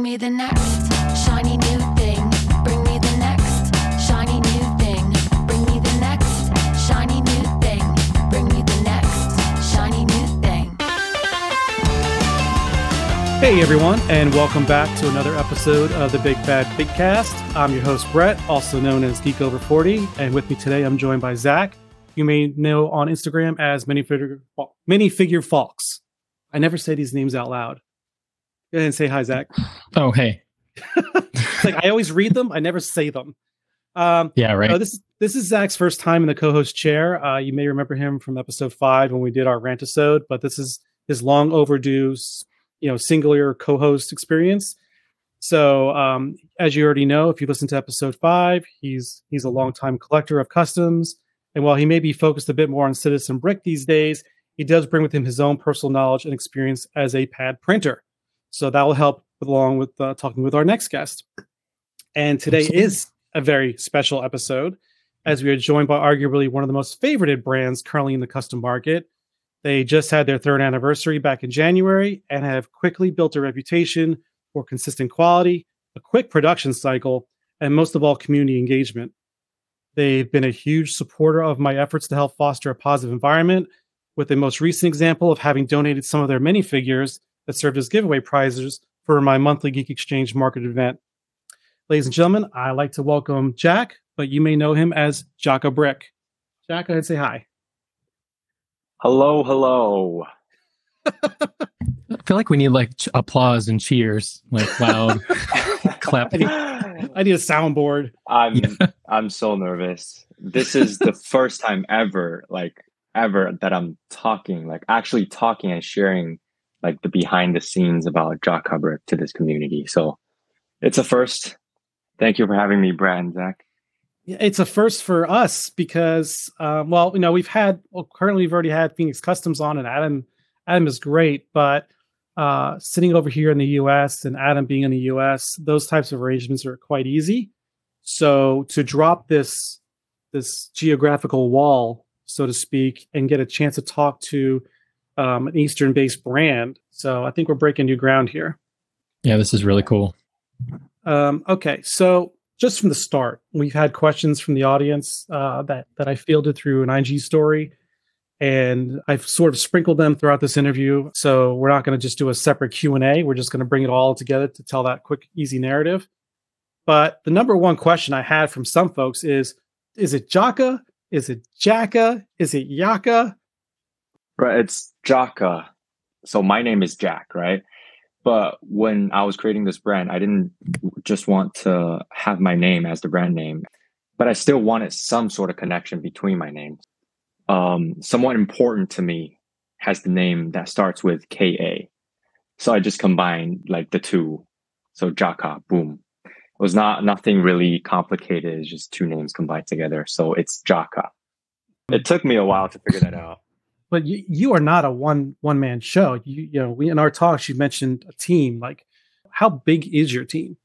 Bring me the next shiny new thing. Bring me the next shiny new thing. Bring me the next shiny new thing. Bring me the next shiny new thing. Hey everyone, and welcome back to another episode of the Big Bad Fig Cast. I'm your host Brett, also known as Geek Over 40, and with me today I'm joined by Zach. You may know on Instagram as Minifigure Minifigure Folx. I never say these names out loud. Go ahead and say hi, Zach. Oh, hey. It's like I always read them, I never say them. Um, Yeah, right. this this is Zach's first time in the co-host chair. Uh, you may remember him from episode five when we did our rant episode, but this is his long overdue, you know, singular co-host experience. So, um, as you already know, if you listen to episode five, he's he's a longtime collector of customs, and while he may be focused a bit more on Citizen Brick these days, he does bring with him his own personal knowledge and experience as a pad printer. So that will help along with uh, talking with our next guest. And today Absolutely. is a very special episode as we are joined by arguably one of the most favorited brands currently in the custom market. They just had their third anniversary back in January and have quickly built a reputation for consistent quality, a quick production cycle, and most of all, community engagement. They've been a huge supporter of my efforts to help foster a positive environment, with the most recent example of having donated some of their minifigures that served as giveaway prizes for my monthly Geek Exchange market event. Ladies and gentlemen, I'd like to welcome Jack, but you may know him as Jaka Brick. Jack, go ahead and say hi. Hello, hello. I feel like we need like ch- applause and cheers, like loud clap. I need a soundboard. I'm I'm so nervous. This is the first time ever, like ever, that I'm talking, like actually talking and sharing like the behind the scenes about Jaka Brick to this community. So it's a first. Thank you for having me, Brad and Zach. It's a first for us because, um, well, you know, we've had well, currently we've already had Phoenix Customs on, and Adam, Adam is great, but uh, sitting over here in the U.S. and Adam being in the U.S., those types of arrangements are quite easy. So to drop this this geographical wall, so to speak, and get a chance to talk to um, an Eastern-based brand, so I think we're breaking new ground here. Yeah, this is really cool. Um, okay, so just from the start, we've had questions from the audience uh, that that I fielded through an IG story, and I've sort of sprinkled them throughout this interview. So we're not going to just do a separate Q and A. We're just going to bring it all together to tell that quick, easy narrative. But the number one question I had from some folks is: Is it Jaka? Is it Jacka? Is it Yaka? Right, it's Jaka. So my name is Jack, right? But when I was creating this brand, I didn't just want to have my name as the brand name, but I still wanted some sort of connection between my names. Um, somewhat important to me has the name that starts with KA. So I just combined like the two. So Jaka, boom. It was not nothing really complicated. It's just two names combined together. So it's Jaka. It took me a while to figure that out. But you, you are not a one one man show. You you know, we in our talks you mentioned a team. Like, how big is your team?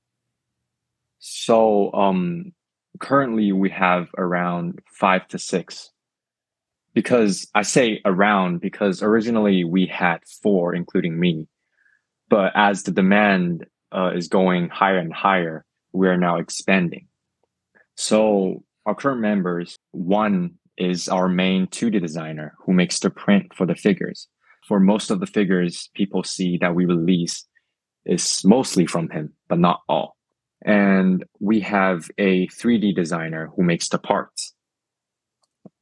So um currently we have around 5 to 6. Because I say around because originally we had 4 including me. But as the demand uh, is going higher and higher, we are now expanding. So our current members, one is our main 2D designer who makes the print for the figures. For most of the figures people see that we release is mostly from him, but not all and we have a 3D designer who makes the parts.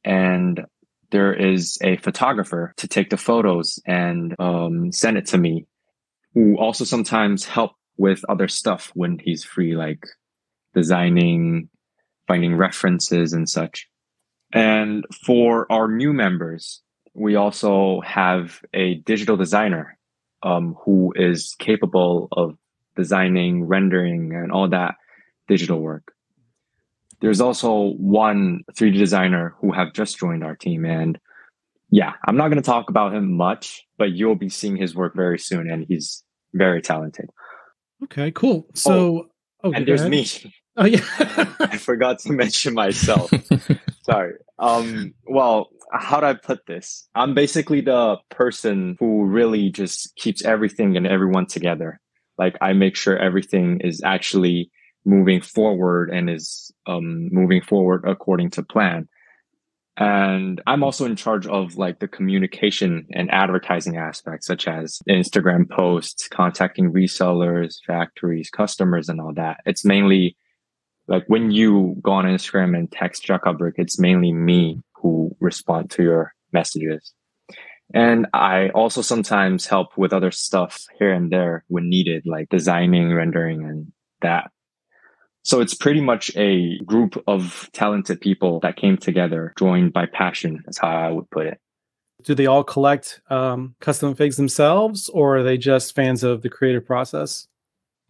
And there is a photographer to take the photos and um, send it to me, who also sometimes help with other stuff when he's free, like designing, finding references and such. And for our new members, we also have a digital designer um, who is capable of designing, rendering, and all that digital work. There's also one 3D designer who have just joined our team, and yeah, I'm not going to talk about him much, but you'll be seeing his work very soon, and he's very talented. Okay, cool. So, oh, and there's ahead. me. Oh yeah. I forgot to mention myself. Sorry. Um, well, how do I put this? I'm basically the person who really just keeps everything and everyone together. Like I make sure everything is actually moving forward and is um, moving forward according to plan. And I'm also in charge of like the communication and advertising aspects, such as Instagram posts, contacting resellers, factories, customers, and all that. It's mainly like when you go on Instagram and text Jakabrick, it's mainly me who respond to your messages. And I also sometimes help with other stuff here and there when needed, like designing, rendering, and that. So it's pretty much a group of talented people that came together, joined by passion. That's how I would put it. Do they all collect um, custom figs themselves, or are they just fans of the creative process?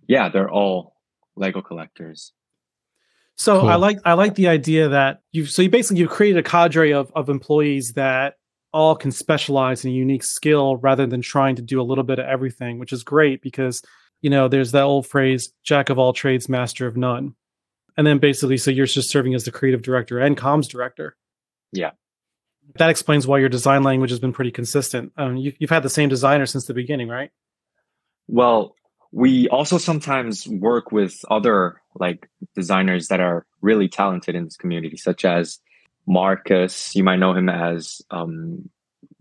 Yeah, they're all Lego collectors. So Cool. I like I like the idea that you so you basically you've created a cadre of of employees that all can specialize in a unique skill rather than trying to do a little bit of everything, which is great because you know there's that old phrase jack of all trades, master of none. And then basically so you're just serving as the creative director and comms director. Yeah. That explains why your design language has been pretty consistent. Um, you, you've had the same designer since the beginning, right? Well, we also sometimes work with other like designers that are really talented in this community, such as Marcus. You might know him as um,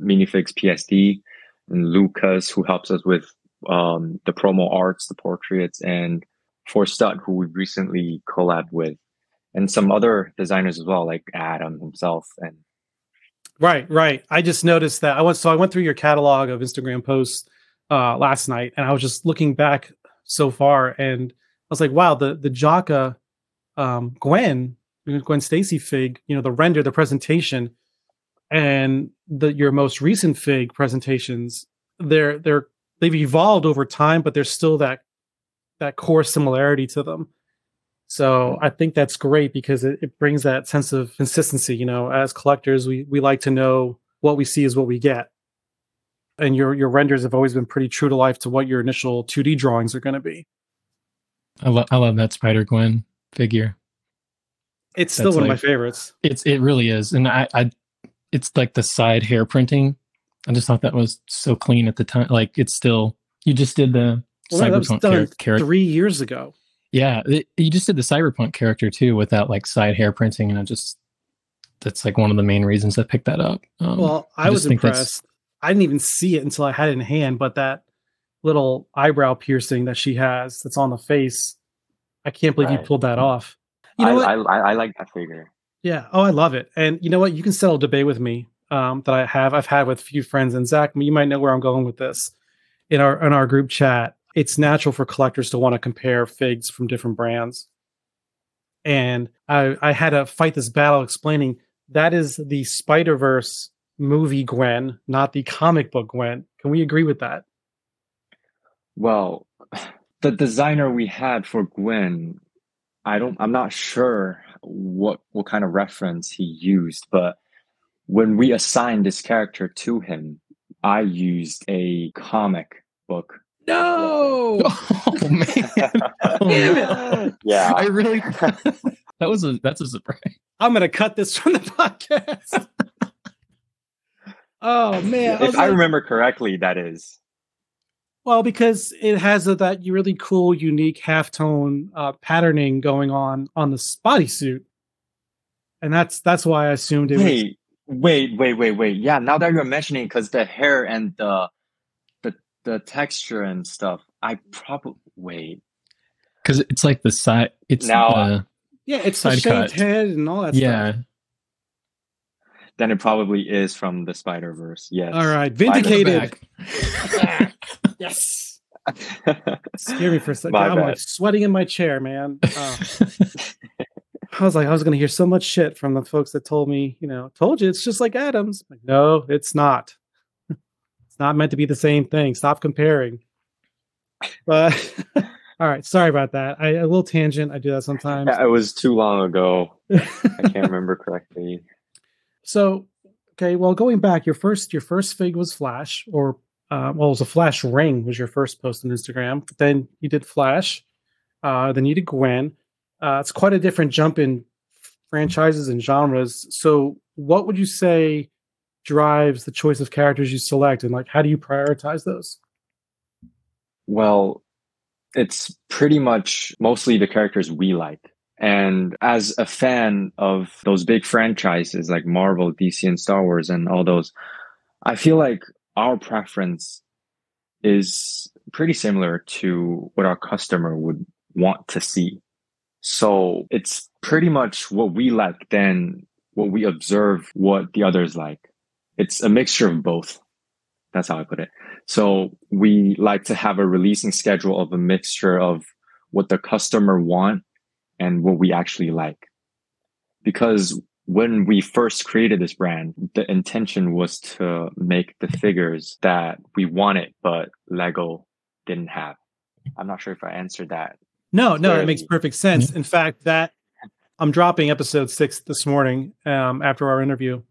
Minifix PSD, and Lucas, who helps us with um, the promo arts, the portraits, and Forstud, who we recently collabed with, and some other designers as well, like Adam himself. And Right, right. I just noticed that I went so I went through your catalog of Instagram posts uh last night and I was just looking back so far and I was like, wow, the the Jaka um Gwen, Gwen Stacy fig, you know, the render, the presentation and the your most recent fig presentations, they're they're they've evolved over time, but there's still that that core similarity to them. So I think that's great because it, it brings that sense of consistency. You know, as collectors, we we like to know what we see is what we get. And your your renders have always been pretty true to life to what your initial 2D drawings are going to be. I love I love that Spider Gwen figure. It's still That's one of my favorites. It's it really is, and I, I it's like the side hair printing. I just thought that was so clean at the time. Like it's still you just did the Well, cyberpunk done char- character. three years ago. Yeah, it, you just did the cyberpunk character too with that like side hair printing, and I just that's like one of the main reasons I picked that up. Um, Well, I, I was impressed. I didn't even see it until I had it in hand, but that little eyebrow piercing that she has that's on the face, I can't believe you pulled that off. You know I, what? I, I, I like that figure. Yeah. Oh, I love it. And you know what? You can settle a debate with me um, that I have. I've had with a few friends, and Zach, you might know where I'm going with this. In our in our group chat, it's natural for collectors to want to compare figs from different brands. And I I had to fight this battle explaining that is the Spider Verse movie Gwen, not the comic book Gwen. Can we agree with that? Well, the designer we had for Gwen, I don't I'm not sure what what kind of reference he used, but when we assigned this character to him, I used a comic book. No. oh man, Damn it. yeah. I really that was a that's a surprise. I'm gonna cut this from the podcast. Oh man. was if I like- remember correctly, that is. Well, because it has a, that really cool, unique halftone uh, patterning going on on the spotty bodysuit, and that's that's why I assumed it was. Wait, wait, wait, wait, wait. Yeah, now that you're mentioning, because the hair and the the the texture and stuff, I probably wait. because it's like the side. It's Now, uh, Yeah, it's the Side shaved cut. head and all that yeah. stuff. Then it probably is from the Spider Verse. Yes. All right, vindicated. Yes. Scare me for a second. My I'm bad. like sweating in my chair, man. Oh. I was like, I was going to hear so much shit from the folks that told me, you know, told you it's just like Adams. Like, no, it's not. it's not meant to be the same thing. Stop comparing. But all right, sorry about that. I a little tangent. I do that sometimes. Yeah, it was too long ago. I can't remember correctly. So, okay, well, going back, your first your first fig was Flash, or uh, well, it was a Flash ring was your first post on Instagram. Then you did Flash, uh, then you did Gwen. Uh, it's quite a different jump in franchises and genres. So, what would you say drives the choice of characters you select, and like how do you prioritize those? Well, it's pretty much mostly the characters we like. And as a fan of those big franchises like Marvel, DC, and Star Wars, and all those, I feel like our preference is pretty similar to what our customer would want to see. So it's pretty much what we like, then what we observe, what the others like. It's a mixture of both. That's how I put it. So we like to have a releasing schedule of a mixture of what the customer want and what we actually like. Because when we first created this brand, the intention was to make the figures that we wanted, but Lego didn't have. I'm not sure if I answered that. No, no, that Clearly. makes perfect sense. In fact, that I'm dropping episode six this morning um, after our interview.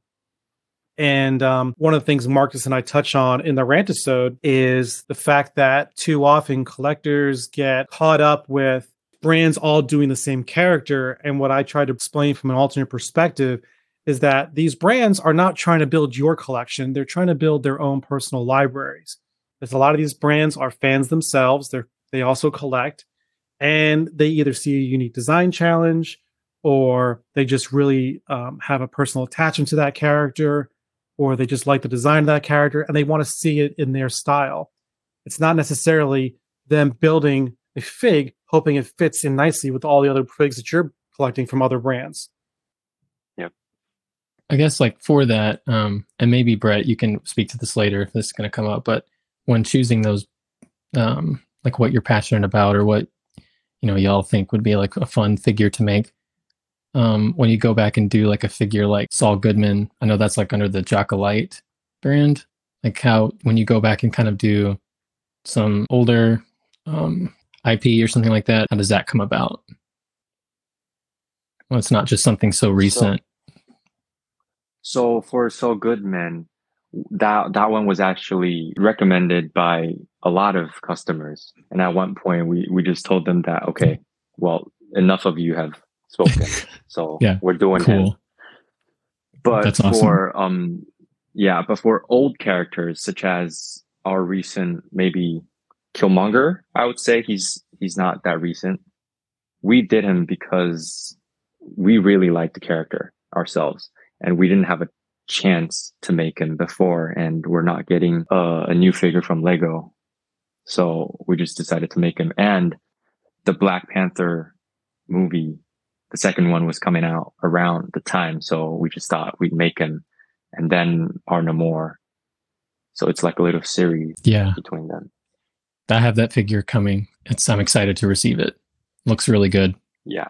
And um, one of the things Marcus and I touch on in the rant episode is the fact that too often collectors get caught up with brands all doing the same character. And what I try to explain from an alternate perspective is that these brands are not trying to build your collection, they're trying to build their own personal libraries. Because a lot of these brands are fans themselves. They're they also collect and they either see a unique design challenge or they just really um, have a personal attachment to that character or they just like the design of that character and they want to see it in their style it's not necessarily them building a fig hoping it fits in nicely with all the other figs that you're collecting from other brands Yeah. I guess like for that, um, and maybe Brett, you can speak to this later if this is going to come up. But when choosing those, um, like what you're passionate about or what you know y'all think would be like a fun figure to make, um, when you go back and do like a figure like Saul Goodman, I know that's like under the Jockalite brand. Like how when you go back and kind of do some older um, IP or something like that, how does that come about? Well, it's not just something so recent. So for Saul Goodman, that that one was actually recommended by a lot of customers. And at one point we we just told them that okay, well, enough of you have spoken. So Yeah, we're doing cool. him. But That's awesome. for um yeah, but for old characters such as our recent maybe Killmonger, I would say he's he's not that recent. We did him because we really liked the character ourselves and we didn't have a chance to make him before and we're not getting uh, a new figure from Lego. So we just decided to make him and the Black Panther movie, the second one was coming out around the time. So we just thought we'd make him and then More. So it's like a little series Yeah, between them. I have that figure coming. It's I'm excited to receive it. Looks really good. Yeah.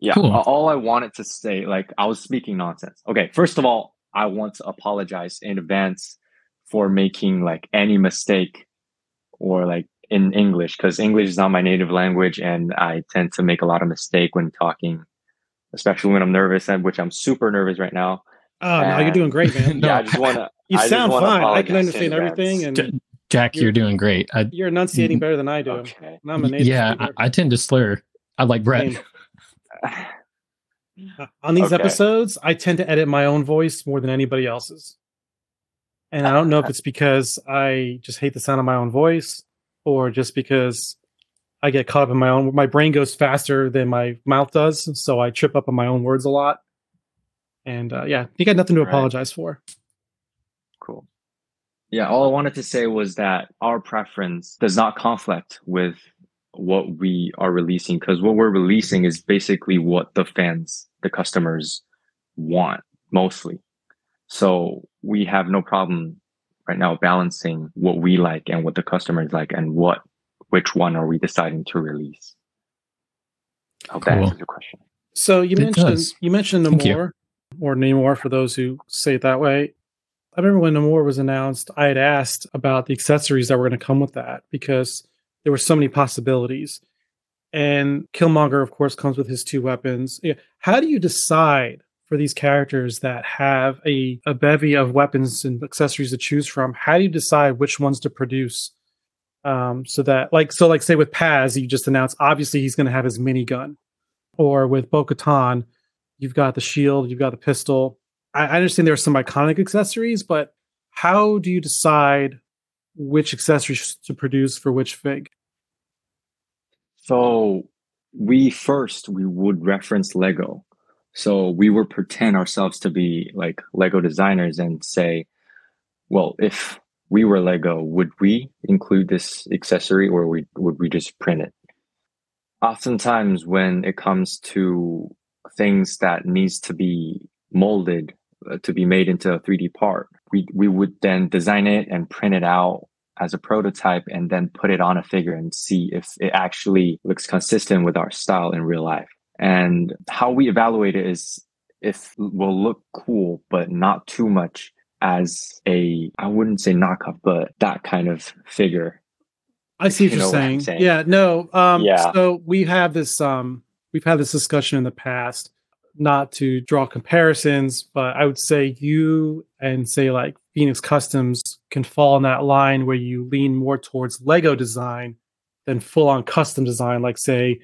Yeah. Cool. All I wanted to say, like, I was speaking nonsense. Okay. First of all, I want to apologize in advance for making like any mistake or like in English because English is not my native language and I tend to make a lot of mistake when talking, especially when I'm nervous and which I'm super nervous right now. oh no you're doing great man No. Yeah. I just want to. you I sound fine i can understand everything and J- Jack, You're- you're doing great. I, you're enunciating better than i do Okay. and i'm a native yeah, I. I tend to slur. I like Brett. Same. Uh, on these Okay. episodes, I tend to edit my own voice more than anybody else's. And I don't know if it's because I just hate the sound of my own voice or just because I get caught up in my own my brain goes faster than my mouth does, so I trip up on my own words a lot. And uh, yeah, you got nothing to Right. apologize for. Cool. Yeah, all I wanted to say was that our preference does not conflict with what we are releasing because what we're releasing is basically what the fans, the customers want mostly. So we have no problem right now balancing what we like and what the customers like and what, which one are we deciding to release? I hope that Cool. answers your question. So you It mentioned does. you mentioned Thank you. Namor or Namor for those who say it that way. I remember when Namor was announced, I had asked about the accessories that were going to come with that because there were so many possibilities. And Killmonger, of course, comes with his two weapons. How do you decide for these characters that have a, a bevy of weapons and accessories to choose from? How do you decide which ones to produce? Um, so that, like, so like, say with Paz, you just announced obviously he's going to have his minigun or with Bo Katan, you've got the shield, you've got the pistol. I, understand there are some iconic accessories, but how do you decide which accessories to produce for which fig? So we first we would reference Lego. So we would pretend ourselves to be like Lego designers and say, well, if we were Lego, would we include this accessory or we, would we just print it? Oftentimes when it comes to things that needs to be molded to be made into a 3D part, we, we would then design it and print it out as a prototype and then put it on a figure and see if it actually looks consistent with our style in real life. And how we evaluate it is if it will look cool, but not too much as a, I wouldn't say knockoff, but that kind of figure. I see what You are saying. saying. Yeah, no. Um, Yeah. So we have this. Um, we've had this discussion in the past. Not to draw comparisons, but I would say you and say like Phoenix Customs can fall in that line where you lean more towards Lego design than full on custom design. Like say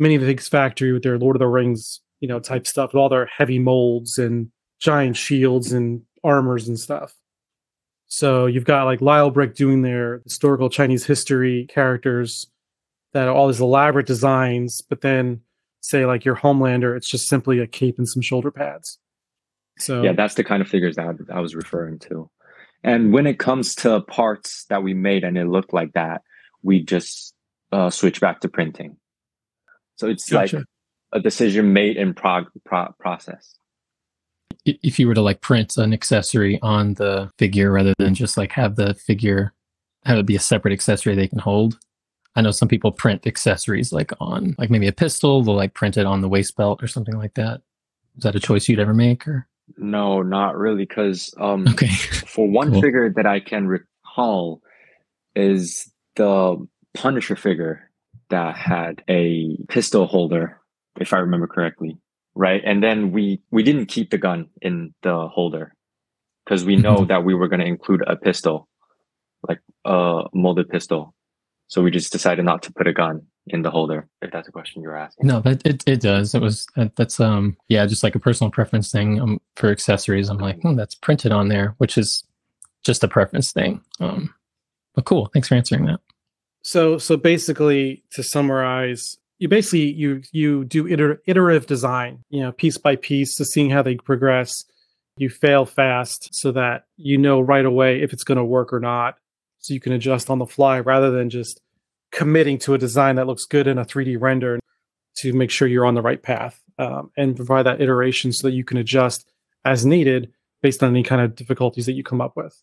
Minifigs Factory with their Lord of the Rings, you know, type stuff, with all their heavy molds and giant shields and armors and stuff. So you've got like Lyle Brick doing their historical Chinese history characters that are all these elaborate designs, but then say like your Homelander, it's just simply a cape and some shoulder pads. So Yeah, that's the kind of figures that I was referring to. And when it comes to parts that we made and it looked like that, we just uh, switch back to printing. So it's Gotcha. like a decision made in prog- pro- process. If you were to like print an accessory on the figure rather than just like have the figure have it be a separate accessory they can hold. I know some people print accessories like on like maybe a pistol, they'll like print it on the waist belt or something like that. Is that a choice you'd ever make or No, not really, because um, okay. for one Cool. figure that I can recall is the Punisher figure that had a pistol holder, if I remember correctly, right? And then we we didn't keep the gun in the holder because we know Mhm. that we were going to include a pistol, like a molded pistol. So we just decided not to put a gun in the holder. If that's a question you're asking. No, that it, it does. It was that, that's um yeah, just like a personal preference thing. Um, for accessories, I'm like, hmm, that's printed on there, which is just a preference thing. Um, but cool. Thanks for answering that. so so basically to summarize you basically you you do iter- iterative design you know piece by piece to seeing how they progress you fail fast so that you know right away if it's going to work or not so you can adjust on the fly rather than just committing to a design that looks good in a 3d render to make sure you're on the right path um, and provide that iteration so that you can adjust as needed based on any kind of difficulties that you come up with.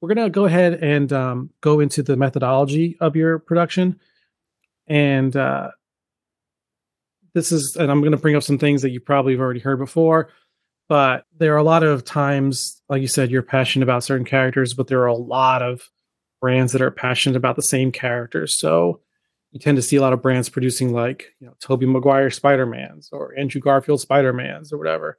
We're going to go ahead and um, go into the methodology of your production. And uh, this is and i'm going to bring up some things that you probably have already heard before but there are a lot of times like you said you're passionate about certain characters but there are a lot of brands that are passionate about the same characters. So you tend to see a lot of brands producing like you know toby maguire spider-mans or andrew garfield spider-mans or whatever.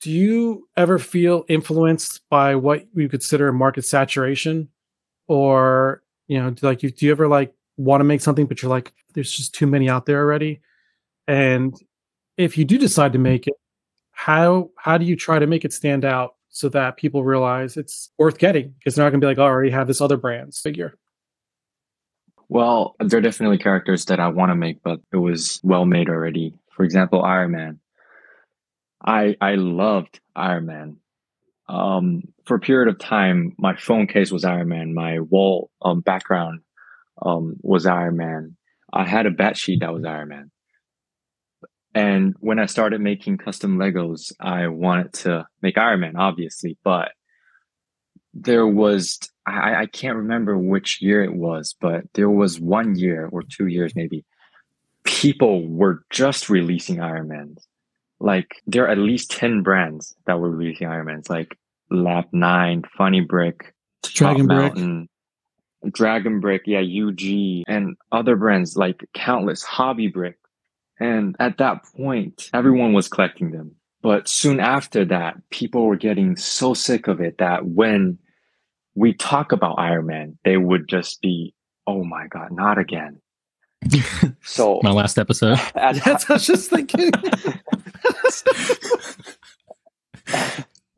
Do you ever feel influenced by what you consider market saturation? Or you know like you, do you ever like want to make something but you're like there's just too many out there already? And if you do decide to make it how how do you try to make it stand out so that people realize it's worth getting because they're not going to be like oh, i already have this other brand's figure Well, there are definitely characters that I want to make, but it was well made already. For example, Iron Man. I I loved Iron Man. Um, for a period of time, my phone case was Iron Man. My wall um, background um, was Iron Man. I had a bat sheet that was Iron Man. And when I started making custom Legos, I wanted to make Iron Man, obviously, but there was I, I can't remember which year it was, but there was one year or two years maybe. People were just releasing Iron Mans. Like there are at least 10 brands that were releasing Iron Mans, like Lab 9, Funny Brick, Dragon Top Brick. Mountain, Dragon Brick, yeah, UG, and other brands like countless Hobby Brick. And at that point, everyone was collecting them. But soon after that, people were getting so sick of it that when we talk about Iron Man, they would just be, oh my God, not again. So My last episode. at, that's what i was just thinking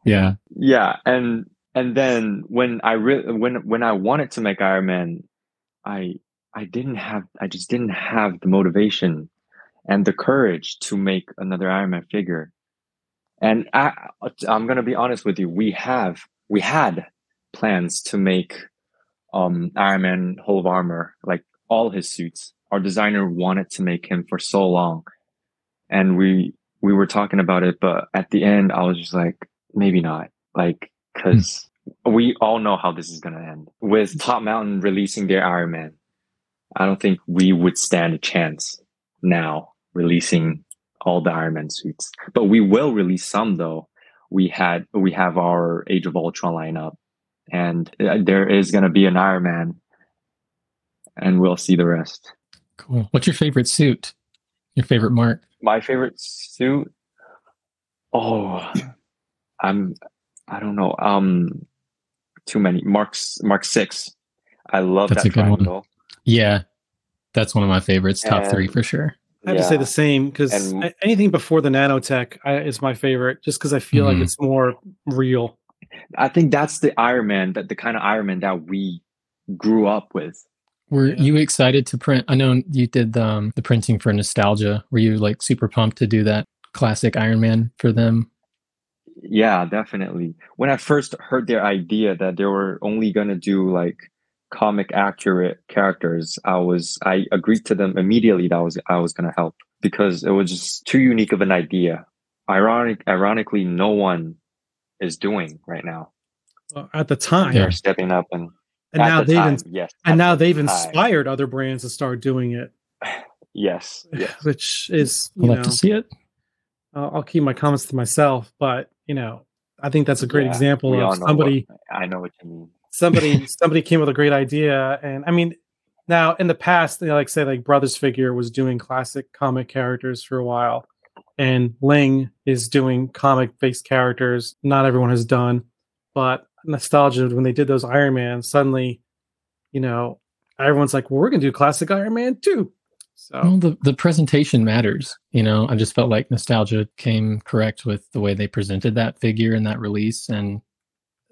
Yeah. yeah and and then when i really when when i wanted to make iron man i I didn't have I just didn't have the motivation and the courage to make another Iron Man figure. And I I'm gonna be honest with you, we have we had plans to make um Iron Man whole of armor, like all his suits. Our designer wanted to make him for so long. And we we were talking about it, but at the end I was just like, maybe not. Like, cause we all know how this is gonna end. With Top Mountain releasing their Iron Man, I don't think we would stand a chance now releasing all the Iron Man suits. But we will release some though. We had we have our Age of Ultron lineup, and uh, there is going to be an Iron Man, and we'll see the rest. Cool. What's your favorite suit? Your favorite mark? My favorite suit. Oh, I'm. I don't know. Um, too many. Mark's Mark six. I love That's that a good one. Yeah, that's one of my favorites. Top three for sure. I have to say the same because anything before the nanotech I, is my favorite, just because I feel like Mhm. it's more real. I think that's the Iron Man, that the kind of Iron Man that we grew up with. Were Yeah. you excited to print? I know you did um, the printing for nostalgia. Were you like super pumped to do that classic Iron Man for them? Yeah, definitely. When I first heard their idea that they were only gonna do like comic accurate characters, I was I agreed to them immediately that I was I was gonna help because it was just too unique of an idea. Ironic ironically, no one is doing right now. Uh, at the time, They're stepping up and and now the they've time, ins- yes. and now the they've time. inspired other brands to start doing it, Yes, yes. which is you I'll know have to see it. I'll I'll keep my comments to myself, but you know I think that's a great Yeah, example of somebody what- I know what you mean. Somebody somebody came with a great idea and i mean now in the past you know, like say like brothers figure was doing classic comic characters for a while and ling is doing comic based characters not everyone has done but nostalgia when they did those iron man suddenly you know everyone's like well we're gonna do classic iron man too so Well, the, the presentation matters. You know, I just felt like nostalgia came correct with the way they presented that figure in that release and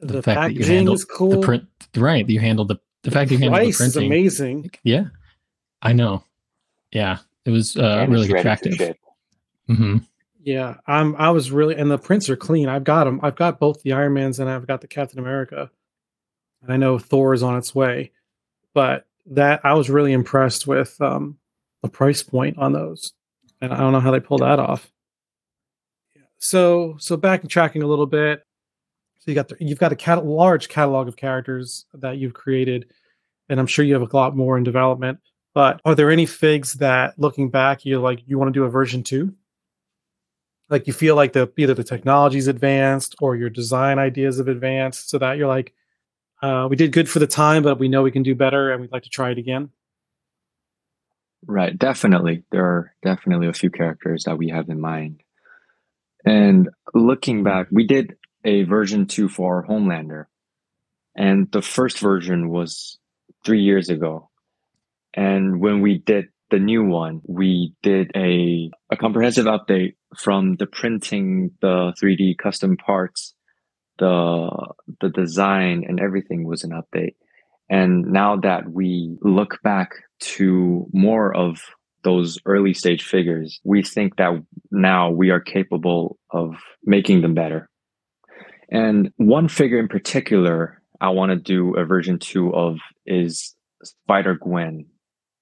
the, the, fact that you packaging handled is cool the print. Right, you handled the the fact that you handled the price is amazing Yeah, I know. Yeah, it was uh, really ready attractive. ship. hmm Yeah, I'm. I was really, and the prints are clean. I've got them. I've got both the Iron Mans and I've got the Captain America. And I know Thor is on its way, but that I was really impressed with um, the price point on those, and I don't know how they pull that off. So, so backtracking a little bit, so you got the, you've got a cat, large catalog of characters that you've created, and I'm sure you have a lot more in development. But are there any figs that, looking back, you're like you want to do a version two? like you feel like the either the technology's advanced or your design ideas have advanced so that you're like uh, we did good for the time but we know we can do better and we'd like to try it again Right, definitely. There are definitely a few characters that we have in mind. And looking back, we did a version two for Homelander. And the first version was three years ago. And when we did the new one, we did a, a comprehensive update from the printing, the 3D custom parts, the the design and everything was an update. And now that we look back to more of those early stage figures, we think that now we are capable of making them better. And one figure in particular I want to do a version two of is Spider Gwen.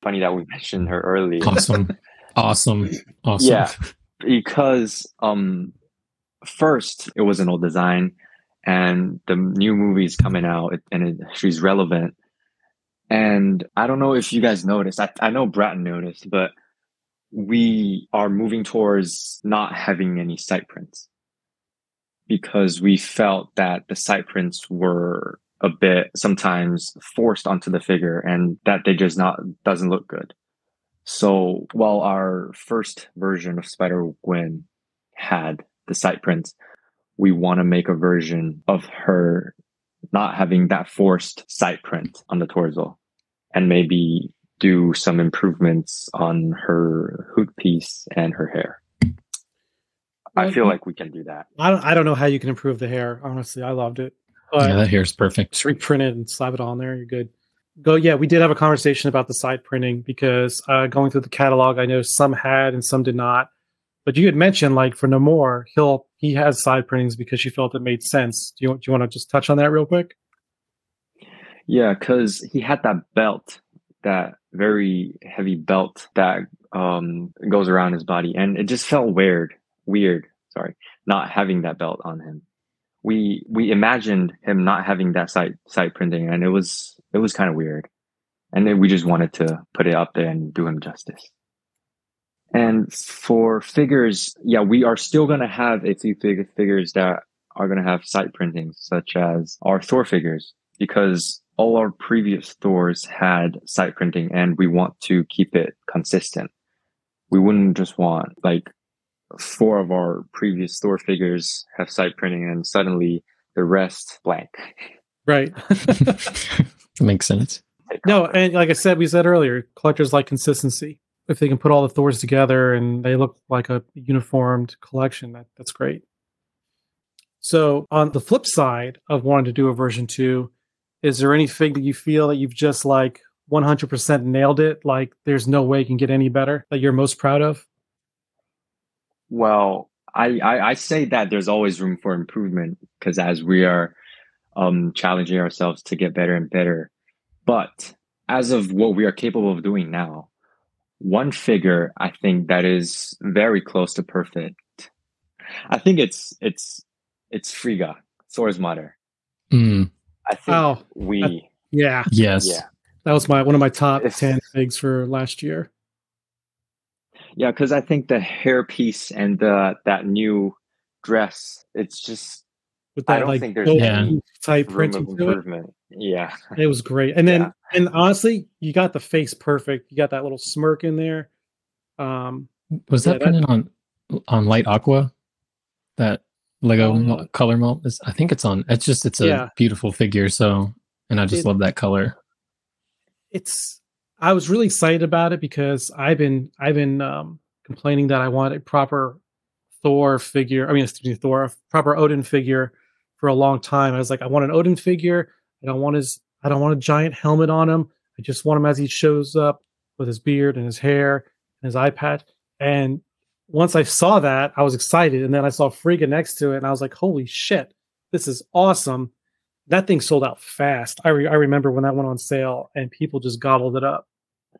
Funny that we mentioned her earlier Awesome, awesome, awesome. Yeah. because um first it was an old design and the new movie's coming out and it, she's relevant and i don't know if you guys noticed i, I know bratton noticed but we are moving towards not having any site prints because we felt that the site prints were a bit sometimes forced onto the figure and that they just not doesn't look good so while our first version of Spider Gwen had the site prints, we want to make a version of her not having that forced site print on the torso and maybe do some improvements on her hood piece and her hair. I feel like we can do that. i don't i don't know how you can improve the hair honestly i loved it but yeah, that hair's perfect. just reprint it and slap it on there you're good go. Yeah, we did have a conversation about the side printing because uh, going through the catalog, I know some had and some did not. But you had mentioned like for Namor, he'll he has side printings because she felt it made sense. Do you do you want to just touch on that real quick? Yeah, because he had that belt, that very heavy belt that um, goes around his body, and it just felt weird. Weird, sorry, not having that belt on him. We we imagined him not having that side side printing, and it was it was kind of weird. And then we just wanted to put it up there and do him justice. And for figures, yeah, we are still going to have a few fig- figures that are going to have side printing, such as our Thor figures, because all our previous Thors had side printing and we want to keep it consistent. We wouldn't just want like four of our previous Thor figures have side printing and suddenly the rest blank. Right. Makes sense. no, and like I said, we said earlier, collectors like consistency. If they can put all the Thors together and they look like a uniformed collection, that, that's great. So, on the flip side of wanting to do a version two, is there any fig that you feel that you've just like 100% nailed it? Like, there's no way it can get any better that you're most proud of? Well, I, I, I say that there's always room for improvement because as we are um, challenging ourselves to get better and better. But as of what we are capable of doing now, one figure I think that is very close to perfect. I think it's it's it's Frigga Thor's mother. Mm, I think Oh, we Yeah, yes. yeah that was my one of my top If- 10 figs for last year. Yeah because I think the hairpiece and the that new dress, it's just With I don't like think there's gold any type room of printing it. improvement. Yeah, It was great. And then Yeah. and honestly, you got the face perfect. You got that little smirk in there. Um Was Yeah, that that- printed on on light aqua? That Lego Um, color mold? Is- I think it's on. It's just it's a Yeah. beautiful figure. So, and I just It- love that color. it's I was really excited about it because I've been I've been um complaining that I want a proper Thor figure. I mean, excuse me, Thor, a proper Odin figure for a long time. I was like, I want an Odin figure. I don't want his I don't want a giant helmet on him. I just want him as he shows up with his beard and his hair and his patch. And once I saw that, I was excited. And then I saw Frigga next to it, and I was like, holy shit, this is awesome. That thing sold out fast. I, re- I remember when that went on sale and people just gobbled it up.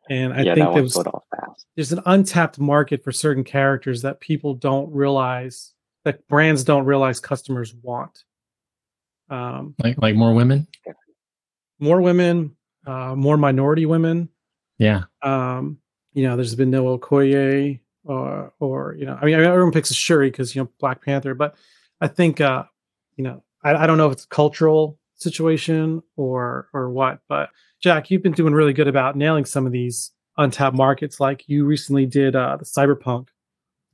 And I yeah, think that there one was, sold off fast. there's an untapped market for certain characters that people don't realize, that brands don't realize customers want. Um, Like like more women. more women, uh, more minority women. Yeah. Um, you know, there's been no Okoye or, or you know, I mean, everyone picks a Shuri because you know Black Panther, but I think, uh, you know, I, I don't know if it's a cultural situation or or what, but Jack, you've been doing really good about nailing some of these untapped markets. Like you recently did uh, the Cyberpunk,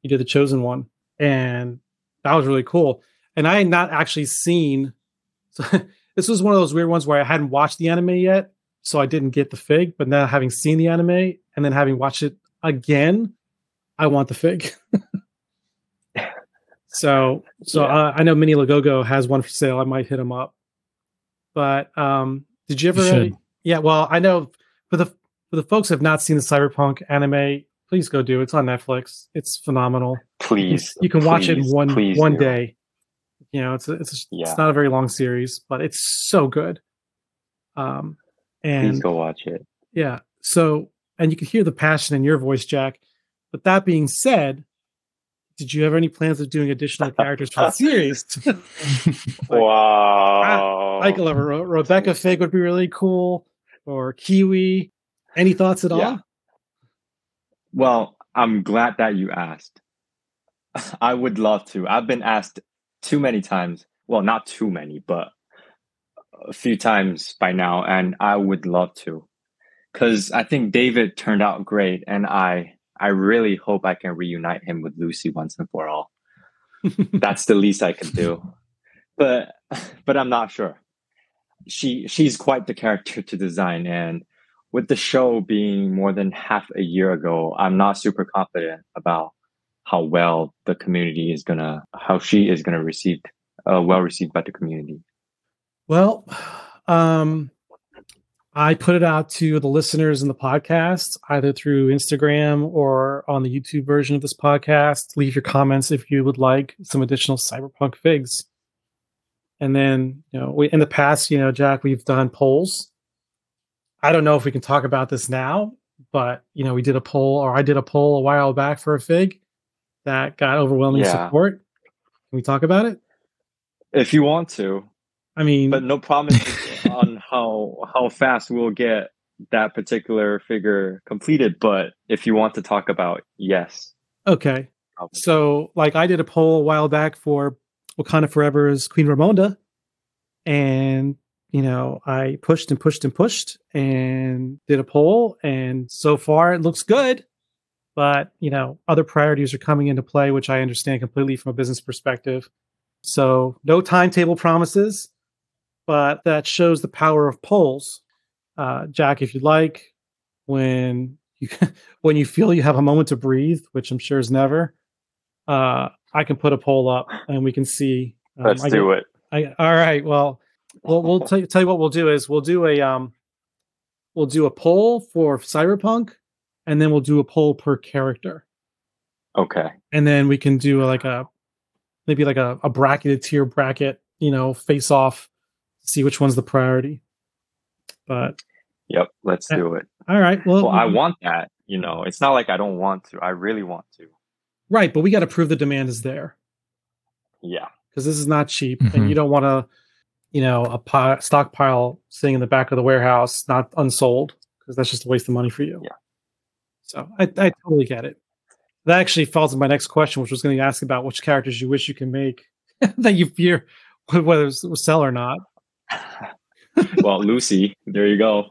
you did the Chosen one, and that was really cool. And I had not actually seen. So this was one of those weird ones where I hadn't watched the anime yet, so I didn't get the fig. But now having seen the anime and then having watched it again, I want the fig. so so Yeah. uh, I know Mini Lagogo has one for sale. I might hit him up. But um, did you ever? You should. yeah, well, I know for the for the folks who have not seen the Cyberpunk anime, please go do it. It's on Netflix. It's phenomenal. You can- Please, you can watch it in one please one do. day. You know, it's a, it's a, Yeah. it's not a very long series, but it's so good. Um, and Please go watch it. yeah, so and you can hear the passion in your voice, Jack. But that being said, did you have any plans of doing additional characters for the series? wow. like a Re- Rebecca Fig would be really cool, or Kiwi. Any thoughts at all? Well, I'm glad that you asked. I would love to. I've been asked too many times. Well, not too many, but a few times by now, and I would love to. Cause I think David turned out great, and I I really hope I can reunite him with Lucy once and for all. That's the least I can do. But but I'm not sure. She she's quite the character to design and with the show being more than half a year ago, I'm not super confident about how well the community is gonna, how she is gonna receive, uh, well received by the community. Well, um, I put it out to the listeners in the podcast, either through Instagram or on the YouTube version of this podcast. Leave your comments if you would like some additional cyberpunk figs. And then, you know, we, in the past, you know, Jack, we've done polls. I don't know if we can talk about this now, but you know, we did a poll, or I did a poll a while back for a fig that got overwhelming Yeah. support. Can we talk about it? If you want to, I mean, but no promises how how fast we'll get that particular figure completed. But if you want to talk about, yes. okay. probably. So, like, I did a poll a while back for Wakanda Forever's Queen Ramonda, and you know, I pushed and pushed and pushed and did a poll, and so far it looks good. But you know, other priorities are coming into play, which I understand completely from a business perspective. So, no timetable promises, but that shows the power of polls. Uh, Jack, if you'd like, when you when you feel you have a moment to breathe, which I'm sure is never, uh, I can put a poll up and we can see. um, Let's I do get- it. I, all right. Well, we'll we'll tell you, tell you what we'll do is we'll do a um we'll do a poll for Cyberpunk, and then we'll do a poll per character, Okay. and then we can do like a maybe like a, a bracketed tier bracket, you know, face off, see which one's the priority. But Yep. Let's Yeah. do it. all right. Well, Well, I want that. You know, it's not like I don't want to. I really want to. right, but we got to prove the demand is there. Yeah. because this is not cheap, Mhm. and you don't want to, you know, a pi- stockpile sitting in the back of the warehouse not unsold because that's just a waste of money for you. Yeah. So I, I totally get it. That actually falls in my next question, which was going to ask about which characters you wish you can make that you fear whether it will sell or not. well, Lucy, there you go.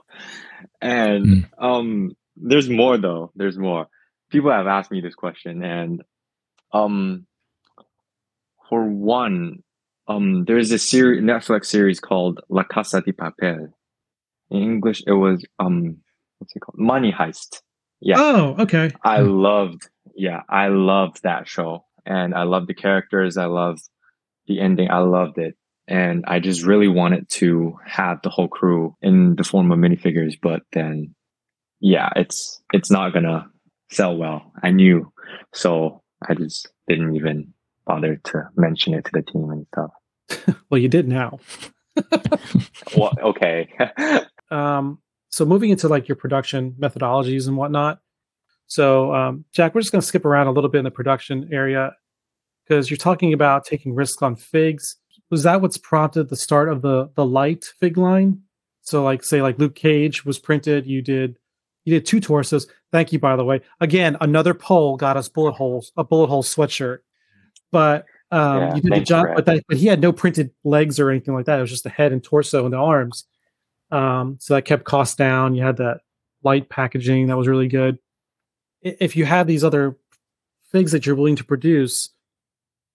And Mm. um there's more though. There's more. People have asked me this question and um for one, um there's a series Netflix series called La Casa de Papel. In English it was um what's it called? Money Heist. Yeah. Oh, okay. I Hmm. loved, yeah, I loved that show, and I loved the characters. I loved the ending. I loved it, and I just really wanted to have the whole crew in the form of minifigures. But then, yeah, it's it's not gonna sell well. I knew, so I just didn't even bother to mention it to the team and stuff. Well, you did now. well, okay, Um, so moving into like your production methodologies and whatnot. So, um, Jack, we're just going to skip around a little bit in the production area because you're talking about taking risks on figs. Was that what's prompted the start of the the light fig line? So, like, say, like Luke Cage was printed. You did you did two torsos. Thank you, by the way. Again, another poll got us bullet holes, a bullet hole sweatshirt. But um, Yeah, you did the job, but that, but he had no printed legs or anything like that. It was just the head and torso and the arms. Um, so that kept costs down. You had that light packaging that was really good. If you have these other figs that you're willing to produce,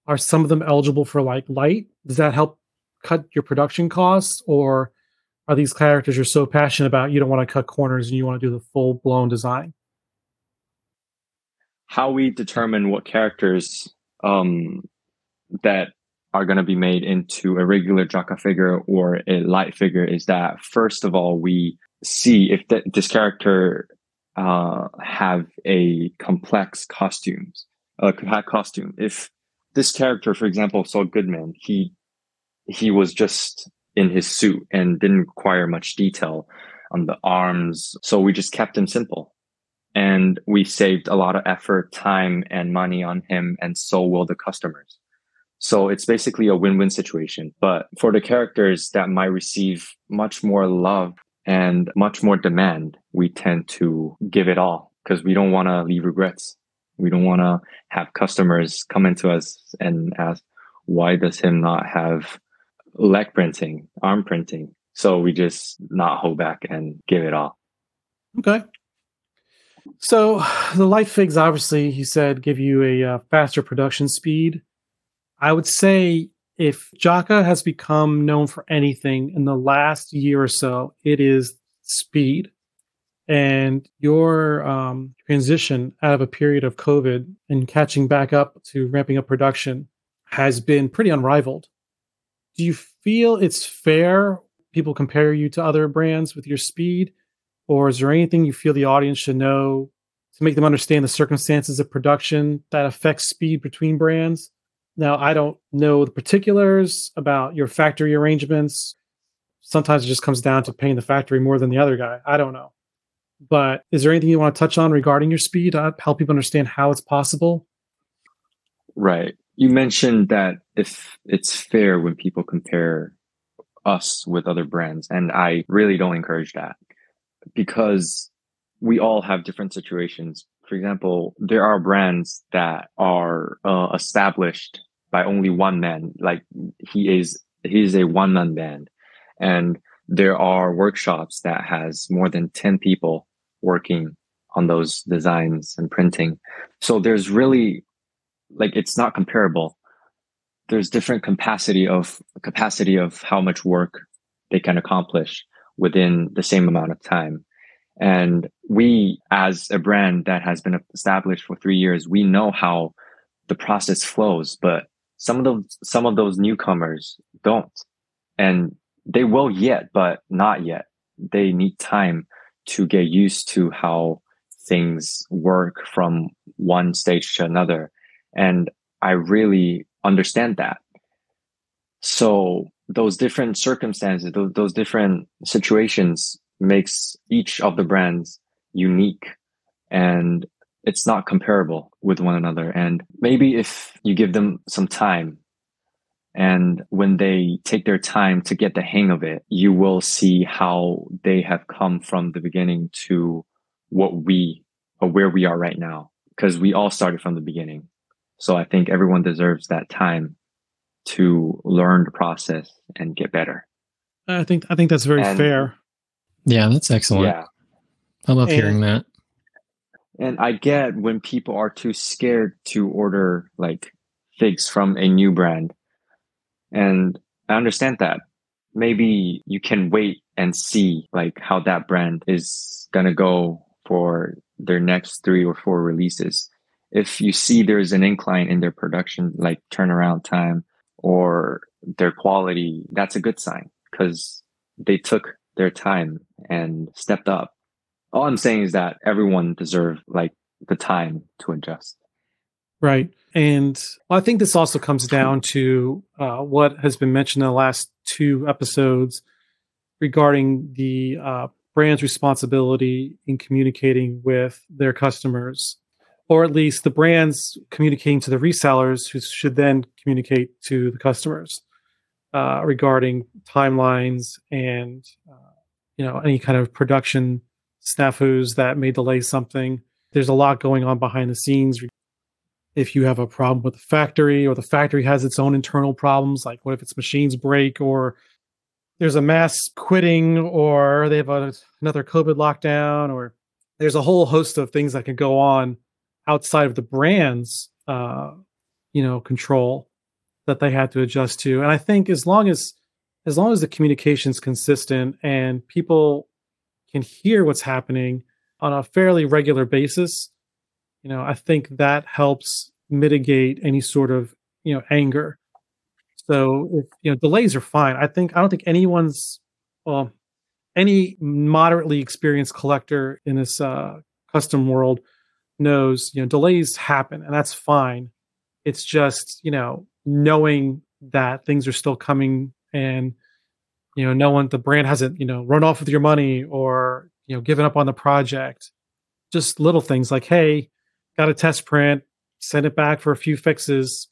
are some of them eligible for like light? Does that help cut your production costs, or are these characters you're so passionate about you don't want to cut corners and you want to do the full blown design? how we determine what characters um, that are going to be made into a regular Jaka figure or a light figure is that first of all we see if th- this character uh, have a complex costumes uh, have costume. If this character, for example, Saul Goodman, he he was just in his suit and didn't require much detail on the arms, so we just kept him simple and we saved a lot of effort, time, and money on him, and so will the customers. So it's basically a win-win situation. But for the characters that might receive much more love and much more demand, we tend to give it all because we don't want to leave regrets. We don't want to have customers come into us and ask, why does him not have leg printing, arm printing? So we just not hold back and give it all. Okay. So the light figs, obviously, he said, give you a uh, faster production speed. I would say if Jaka has become known for anything in the last year or so, it is speed. And your um, transition out of a period of COVID and catching back up to ramping up production has been pretty unrivaled. Do you feel it's fair people compare you to other brands with your speed? Or is there anything you feel the audience should know to make them understand the circumstances of production that affects speed between brands? Now, I don't know the particulars about your factory arrangements. Sometimes it just comes down to paying the factory more than the other guy. I don't know. But is there anything you want to touch on regarding your speed? Uh, help people understand how it's possible? Right. You mentioned that if it's fair when people compare us with other brands, and I really don't encourage that because we all have different situations. For example, there are brands that are uh, established by only one man. Like he is, he is a one man band, and there are workshops that has more than 10 people working on those designs and printing. So there's really like it's not comparable. There's different capacity of capacity of how much work they can accomplish within the same amount of time. And we, as a brand that has been established for three years, we know how the process flows, but some of those, some of those newcomers don't. And they will yet, but not yet. They need time to get used to how things work from one stage to another. And I really understand that. So those different circumstances, those, those different situations makes each of the brands unique and it's not comparable with one another. And maybe if you give them some time and when they take their time to get the hang of it, you will see how they have come from the beginning to what we or where we are right now. Cause we all started from the beginning. So I think everyone deserves that time to learn the process and get better. I think I think that's very And- fair. Yeah, that's excellent. Yeah. I love And- hearing that. And I get when people are too scared to order like figs from a new brand. And I understand that. Maybe you can wait and see like how that brand is going to go for their next three or four releases. If you see there's an incline in their production, like turnaround time or their quality, that's a good sign because they took their time and stepped up. All I'm saying is that everyone deserves like the time to adjust. Right. And I think this also comes down to uh, what has been mentioned in the last two episodes regarding the uh, brand's responsibility in communicating with their customers, or at least the brands communicating to the resellers who should then communicate to the customers uh, regarding timelines and uh, you know any kind of production snafus that may delay something. There's a lot going on behind the scenes if you have a problem with the factory or the factory has its own internal problems like what if its machines break or there's a mass quitting or they have a, another covid lockdown or there's a whole host of things that can go on outside of the brand's uh, you know control that they had to adjust to. And i think as long as as long as the communication's consistent and people can hear what's happening on a fairly regular basis you know i think that helps mitigate any sort of you know anger. So if you know delays are fine. I think i don't think anyone's well any moderately experienced collector in this uh, custom world knows you know delays happen and that's fine. It's just you know knowing that things are still coming and you know no one the brand hasn't you know run off with your money or you know given up on the project. Just little things like hey got a test print, send it back for a few fixes.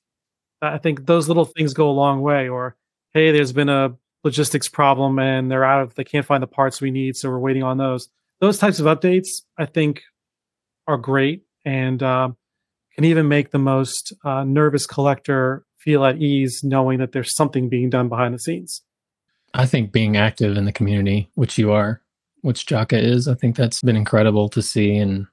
I think those little things go a long way. Or, hey, there's been a logistics problem and they're out of, they can't find the parts we need, so we're waiting on those. Those types of updates, I think, are great and um, can even make the most uh, nervous collector feel at ease knowing that there's something being done behind the scenes. I think being active in the community, which you are, which Jaka is, I think that's been incredible to see. And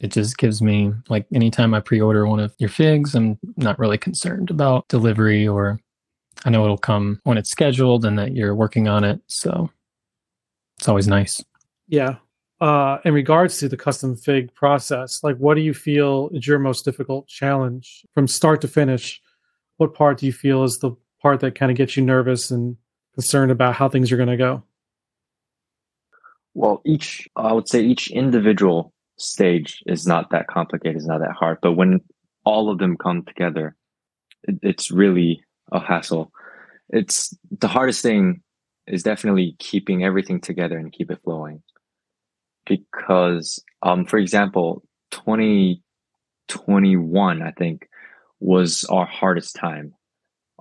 it just gives me, like, anytime I pre order one of your figs, I'm not really concerned about delivery or I know it'll come when it's scheduled and that you're working on it. So it's always nice. Yeah. Uh, in regards to the custom fig process, like what do you feel is your most difficult challenge from start to finish? What part do you feel is the part that kind of gets you nervous and concerned about how things are going to go? Well, each I would say each individual stage is not that complicated, it's not that hard. But when all of them come together, it, it's really a hassle. It's the hardest thing is definitely keeping everything together and keep it flowing. Because, um, for example, 2021, I think, was our hardest time.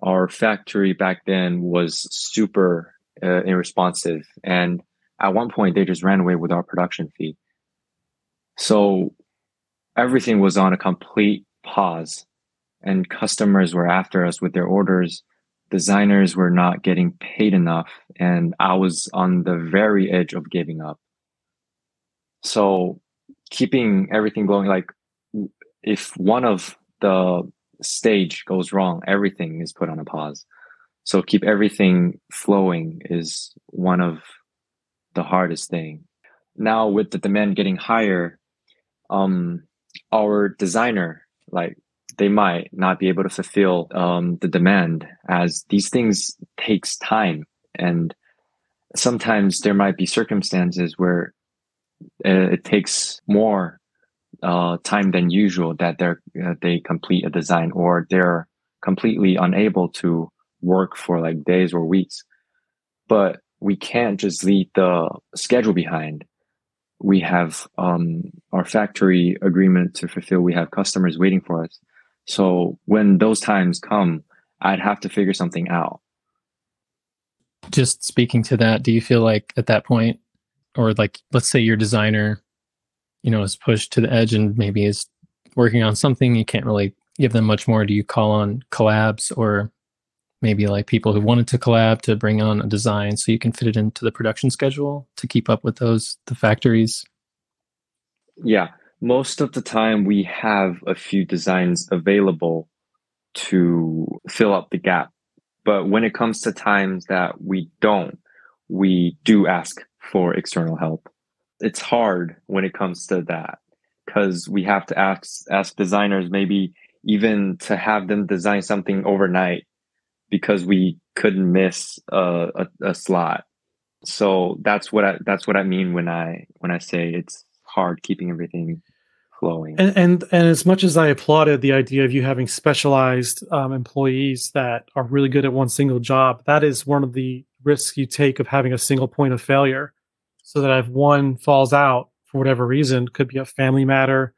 Our factory back then was super uh, unresponsive. And at one point, they just ran away with our production fee. So everything was on a complete pause, and customers were after us with their orders. Designers were not getting paid enough, and I was on the very edge of giving up. So keeping everything going, like if one of the stage goes wrong, everything is put on a pause. So keep everything flowing is one of the hardest thing. Now with the demand getting higher, um, our designer, like they might not be able to fulfill um, the demand as these things takes time. And sometimes there might be circumstances where uh, it takes more uh, time than usual that they're uh, they complete a design or they're completely unable to work for like days or weeks. But we can't just leave the schedule behind we have um, our factory agreement to fulfill we have customers waiting for us. So when those times come i'd have to figure something out. Just speaking to that do you feel like at that point or like let's say your designer you know is pushed to the edge and maybe is working on something you can't really give them much more. Do you call on collabs or maybe like people who wanted to collab to bring on a design so you can fit it into the production schedule to keep up with those the factories? Yeah. Most of the time we have a few designs available to fill up the gap. But when it comes to times that we don't we do ask for external help. It's hard when it comes to that because we have to ask ask designers maybe even to have them design something overnight because we couldn't miss a, a, a slot so that's what I that's what I mean when I when I say it's hard keeping everything flowing. And and, and as much as I applauded the idea of you having specialized um, employees that are really good at one single job, that is one of the risks you take of having a single point of failure. So that if one falls out for whatever reason, could be a family matter.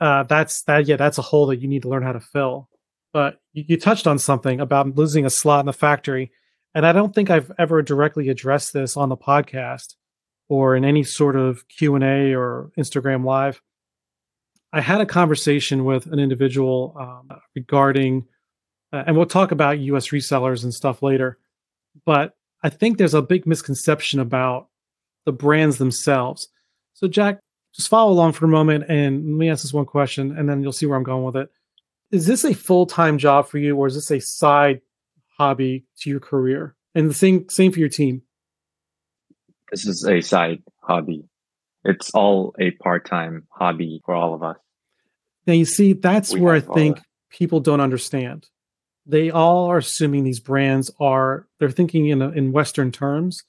Uh, that's that. Yeah, that's a hole that you need to learn how to fill. But you, you touched on something about losing a slot in the factory, and I don't think I've ever directly addressed this on the podcast or in any sort of Q and A or Instagram live. I had a conversation with an individual um, regarding, uh, and we'll talk about U.S. resellers and stuff later. But I think there's a big misconception about the brands themselves. So, Jack, just follow along for a moment and let me ask this one question, and then you'll see where I'm going with it. Is this a full time job for you, or is this a side hobby to your career? And the same same for your team. This is a side hobby. It's all a part time hobby for all of us. Now you see, that's we where I think people don't understand. They all are assuming these brands are they're thinking in in Western terms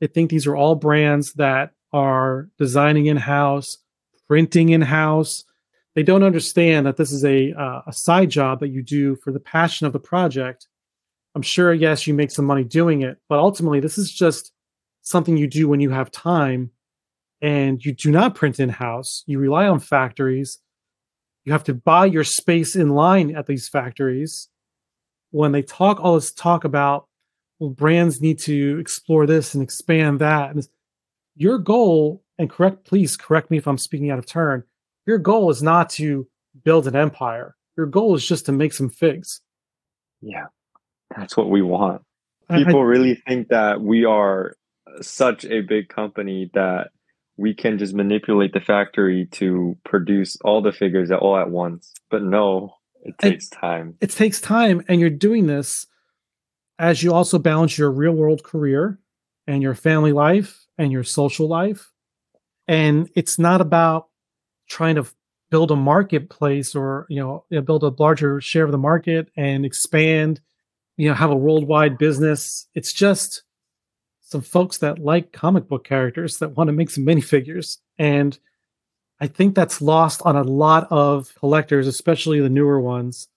they think these are all brands that are designing in house, printing in house. They don't understand that this is a uh, a side job that you do for the passion of the project. I'm sure, yes, you make some money doing it, but ultimately, this is just something you do when you have time, and you do not print in house. You rely on factories. You have to buy your space in line at these factories. When they talk all this talk about well, brands need to explore this and expand that. And your goal, and correct, please correct me if I'm speaking out of turn. Your goal is not to build an empire. Your goal is just to make some figs. Yeah, that's what we want. People I, really think that we are such a big company that we can just manipulate the factory to produce all the figures all at once. But no, it takes time. It takes time, and you're doing this as you also balance your real world career and your family life and your social life. And it's not about trying to build a marketplace or, you know, build a larger share of the market and expand, you know, have a worldwide business. It's just some folks that like comic book characters that want to make some minifigures. And I think that's lost on a lot of collectors, especially the newer ones,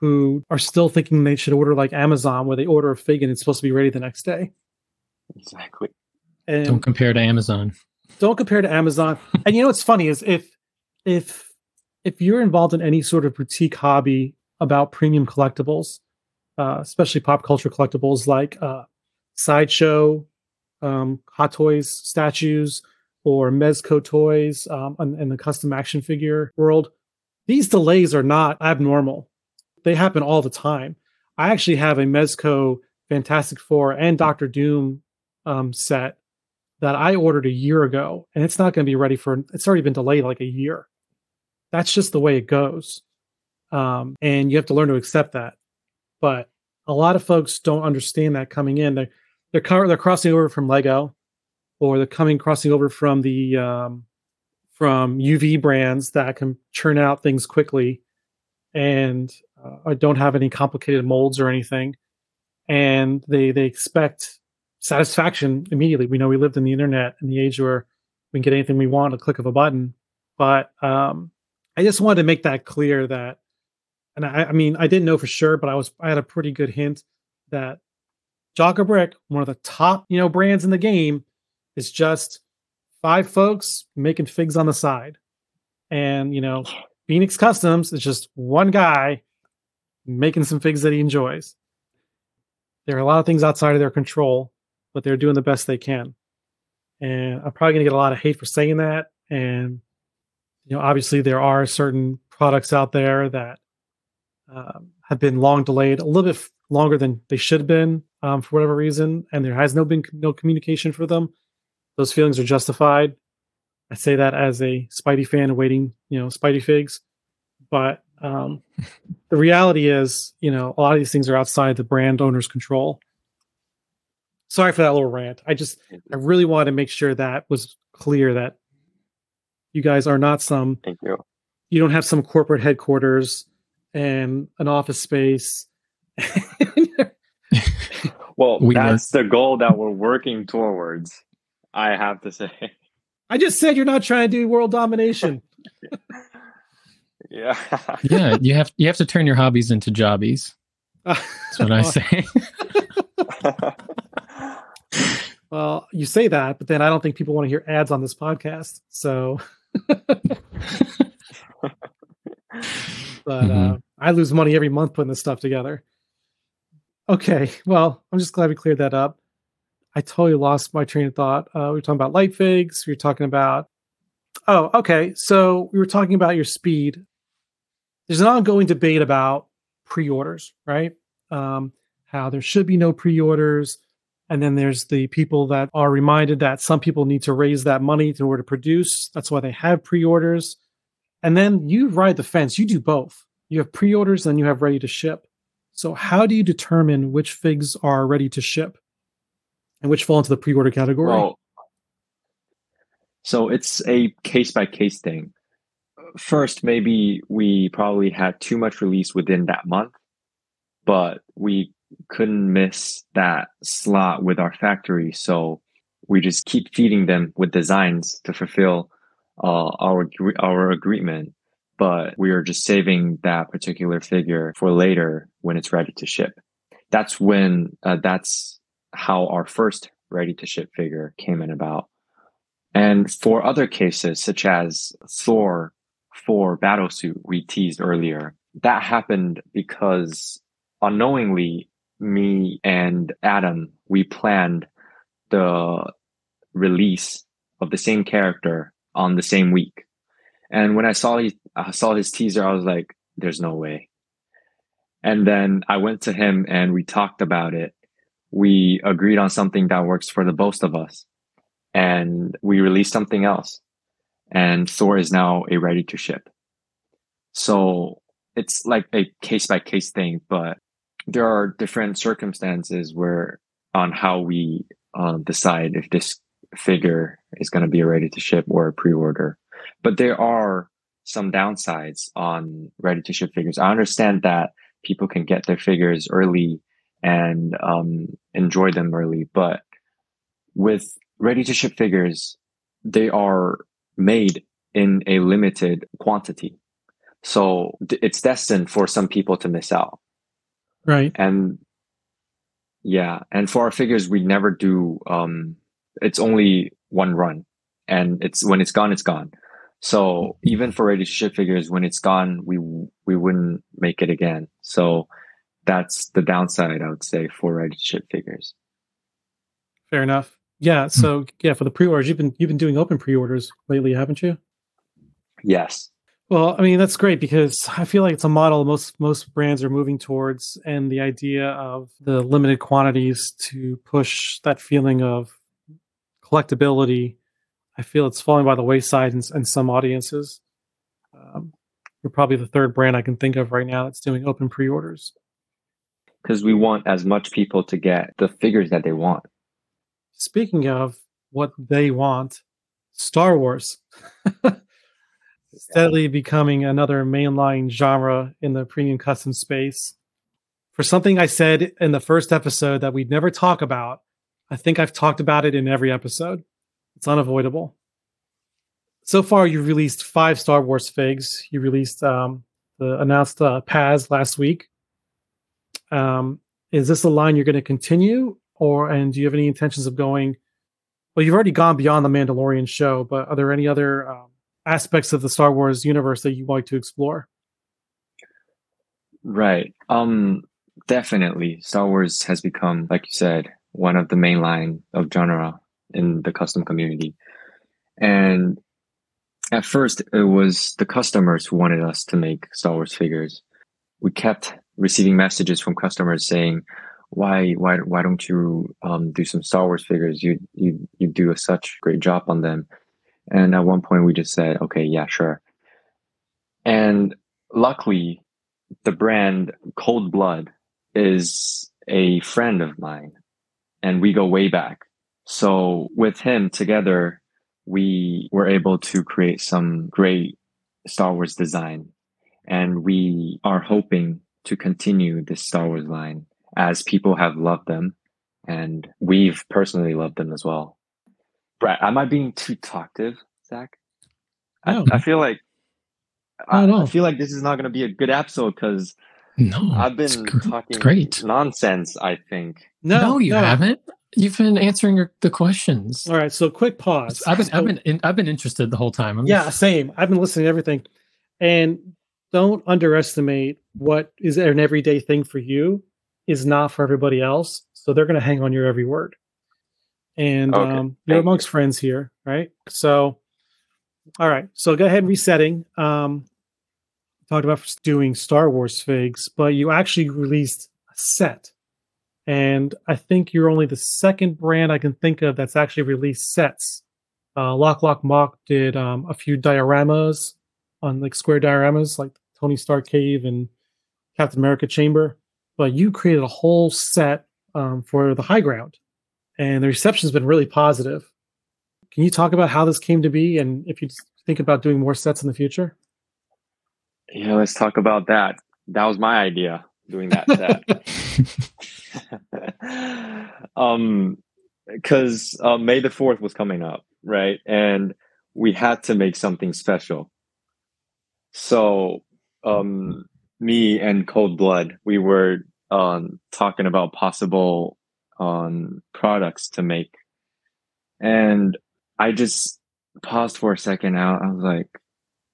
who are still thinking they should order like Amazon, where they order a fig and it's supposed to be ready the next day. Exactly. And Don't compare to Amazon. don't compare to Amazon. and you know what's funny is if if if you're involved in any sort of boutique hobby about premium collectibles, uh, especially pop culture collectibles like uh, sideshow, um, Hot Toys statues, or Mezco toys, um, in the custom action figure world, these delays are not abnormal. They happen all the time. I actually have a Mezco Fantastic Four and Doctor Doom um, set that I ordered a year ago, and it's not going to be ready for. It's already been delayed like a year. That's just the way it goes, um, and you have to learn to accept that. But a lot of folks don't understand that coming in. They're they're co- they're crossing over from Lego, or they're coming crossing over from the um, from UV brands that can churn out things quickly, and uh, don't have any complicated molds or anything, and they they expect satisfaction immediately. We know we lived in the internet in the age where we can get anything we want a click of a button. But um, I just wanted to make that clear that, and I, I mean, I didn't know for sure, but I was I had a pretty good hint that Jaka Brick, one of the top you know brands in the game, is just five folks making figs on the side, and you know, Phoenix Customs is just one guy making some figs that he enjoys. There are a lot of things outside of their control, but they're doing the best they can. And I'm probably going to get a lot of hate for saying that. And, you know, obviously there are certain products out there that um, have been long delayed, a little bit f- longer than they should have been um, for whatever reason. And there has no been no communication for them. Those feelings are justified. I say that as a Spidey fan awaiting, you know, Spidey figs. But um, the reality is, you know, a lot of these things are outside the brand owner's control sorry for that little rant. I just I really wanted to make sure that was clear that you guys are not some Thank you. you don't have some corporate headquarters and an office space. Well, We that's the goal that we're working towards. I have to say. I just said you're not trying to do world domination. Yeah. Yeah, you have you have to turn your hobbies into jobbies. That's what I say. well, you say that, but then I don't think people want to hear ads on this podcast. So but uh, I lose money every month putting this stuff together. Okay, well, I'm just glad we cleared that up. I totally lost my train of thought. Uh, we were talking about light figs. We were talking about. Oh, okay. So we were talking about your speed. There's an ongoing debate about pre-orders, right? Um, how there should be no pre-orders, and then there's the people that are reminded that some people need to raise that money in order to produce. That's why they have pre-orders. And then you ride the fence. You do both. You have pre-orders, and you have ready to ship. So how do you determine which figs are ready to ship and which fall into the pre-order category? Well, so it's a case by case thing. First, maybe we probably had too much release within that month, but we couldn't miss that slot with our factory. So we just keep feeding them with designs to fulfill uh, our our agreement. But we are just saving that particular figure for later when it's ready to ship. That's when uh, that's how our first ready to ship figure came in about. And for other cases, such as Thor 4 Battlesuit, we teased earlier, that happened because unknowingly, me and Adam, we planned the release of the same character on the same week. And when I saw he, I saw his teaser, I was like, there's no way. And then I went to him and we talked about it. We agreed on something that works for the both of us. And we released something else. And Thor is now a ready to ship. So it's like a case by case thing, but there are different circumstances where on how we uh, decide if this figure is going to be ready to ship or a pre-order. But there are some downsides on ready to ship figures. I understand that people can get their figures early and um, enjoy them early, but with ready to ship figures, they are made in a limited quantity. So it's destined for some people to miss out. Right. And yeah, and for our figures, we never do, um, it's only one run and it's when it's gone, it's gone. So even for ready to ship figures, when it's gone, we, we wouldn't make it again. So that's the downside, I would say, for ready to ship figures. Fair enough. Yeah. So yeah, for the pre-orders, you've been you've been doing open pre-orders lately, haven't you? Yes. Well, I mean that's great because I feel like it's a model most most brands are moving towards, and the idea of the limited quantities to push that feeling of collectability. I feel it's falling by the wayside in, in some audiences. Um, you're probably the third brand I can think of right now that's doing open pre-orders. Because we want as much people to get the figures that they want. Speaking of what they want, Star Wars. steadily becoming another mainline genre in the premium custom space. For something I said in the first episode that we'd never talk about, I think I've talked about it in every episode. It's unavoidable. So far, you've released five Star Wars figs. You released um, the announced uh, Paz last week. Um, is this a line you're going to continue, or and do you have any intentions of going? Well, you've already gone beyond the Mandalorian show, but are there any other um, aspects of the Star Wars universe that you like to explore? Right. Um definitely Star Wars has become like you said one of the main line of genre in the custom community. And at first it was the customers who wanted us to make Star Wars figures. We kept receiving messages from customers saying, why why why don't you um, do some Star Wars figures? You you you do a such great job on them. And at one point we just said, okay, yeah, sure. And luckily, the brand Cold Blood is a friend of mine and we go way back. So with him together, we were able to create some great Star Wars design. And we are hoping to continue this Star Wars line as people have loved them and we've personally loved them as well. Brett, am I being too talkative, Zach? No. I, I feel like Not at I, all. I feel like this is not going to be a good episode because No, I've it's been gr- it's talking great. nonsense. I think. No, no you haven't. You've been answering your, the questions. All right, so quick pause. I've been, So- I've been, in, I've been interested the whole time. I'm yeah, same. I've been listening to everything, and don't underestimate what is an everyday thing for you is not for everybody else. So they're going to hang on your every word, and Okay, um, you're thank you. amongst friends here, right? So, all right, so go ahead and resetting. Um, talked about doing Star Wars figs, but you actually released a set. And I think you're only the second brand I can think of that's actually released sets. Uh, Lock Lock Mock did um, a few dioramas on like square dioramas, like Tony Stark Cave and Captain America Chamber. But you created a whole set um, for the High Ground, and the reception's been really positive. Can you talk about how this came to be, and if you think about doing more sets in the future? Yeah, let's talk about that. That was my idea doing that set. um, because uh, May the Fourth was coming up, right? And we had to make something special. So, um, me and Cold Blood, we were um talking about possible um products to make, and I just paused for a second. Out, I was like,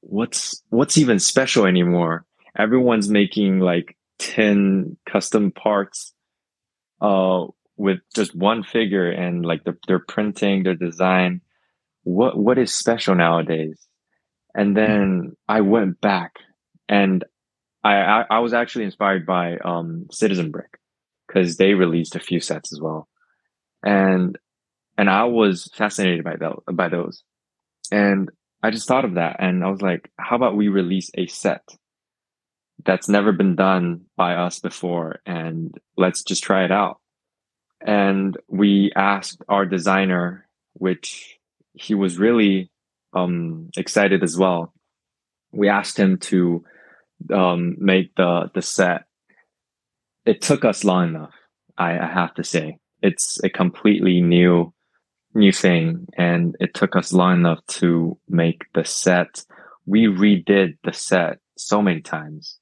"What's what's even special anymore?" Everyone's making like ten custom parts, uh, with just one figure and like the, their printing, their design. What what is special nowadays? And then I went back and I I, I was actually inspired by um Citizen Brick because they released a few sets as well, and and I was fascinated by those by those, and I just thought of that and I was like, how about we release a set that's never been done by us before and let's just try it out. And we asked our designer which he was really um excited as well. We asked him to um make the the set it took us long enough i, I have to say it's a completely new new thing and it took us long enough to make the set. We redid the set so many times.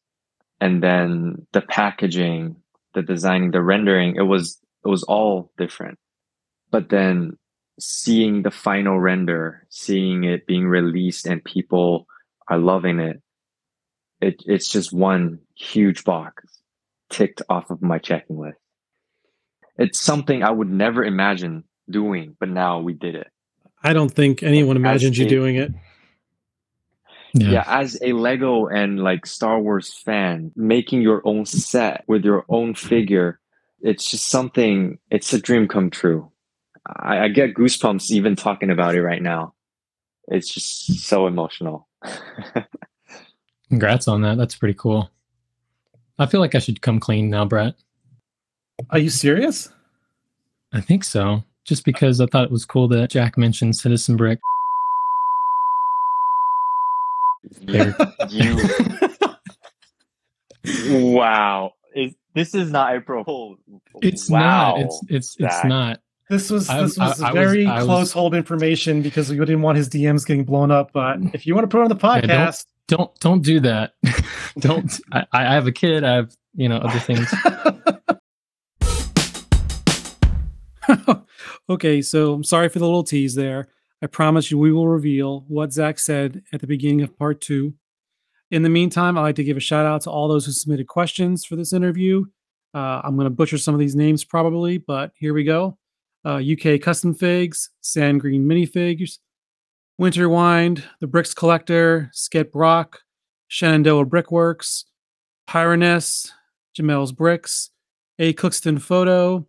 And then the packaging, the designing, the rendering, it was it was all different. But then seeing the final render, seeing it being released and people are loving it, it it's just one huge box ticked off of my checking list. It's something I would never imagine doing, but now we did it. I don't think anyone imagined you a- doing it. Yeah. Yeah. as a Lego and like Star Wars fan, making your own set with your own figure, it's just something, it's a dream come true. I, I get goosebumps even talking about it right now. It's just so emotional. Congrats on that. That's pretty cool. I feel like I should come clean now, Brett. Are you serious? I think so. Just because I thought it was cool that Jack mentioned Citizen Brick. you, you wow. Is, this is not April. Fool's. It's wow. not. It's it's it's not. This was this was I- I very I was- close hold information because we didn't want his DMs getting blown up. But if you want to put it on the don't- podcast, Don't don't do that. don't. I, I have a kid. I have you know other things. okay, so I'm sorry for the little tease there. I promise you we will reveal what Zach said at the beginning of part two. In the meantime, I'd like to give a shout out to all those who submitted questions for this interview. Uh, I'm going to butcher some of these names probably, but here we go. Uh, UK Custom Figs, Sand Green Minifigs, Winter Wind, The Bricks Collector, Skip Brock, Shenandoah Brickworks, Pyroness, Jamel's Bricks, A Cookston Photo,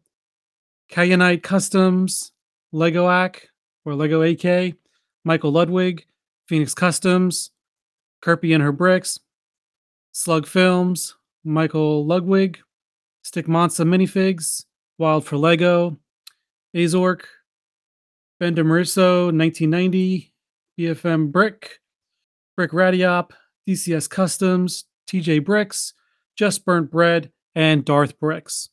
Kayanite Customs, Legoac or Lego AK, Michael Ludwig, Phoenix Customs, Kerpee and her bricks, Slug Films, Michael Ludwig, Stick Monster Minifigs, Wild for Lego, Azork, Bender Marisso, 1990, BFM Brick, Brick Radiop, DCS Customs, TJ Bricks, Just Burnt Bread, and Darth Bricks.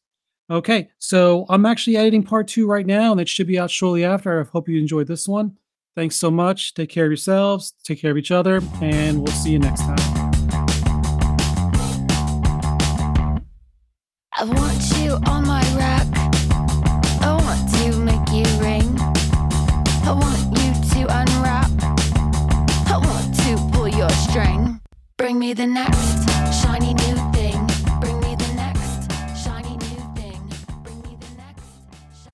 Okay, so I'm actually editing part two right now, and it should be out shortly after. I hope you enjoyed this one. Thanks so much. Take care of yourselves, take care of each other, and we'll see you next time. I want you on my rack. Bring me the next shiny new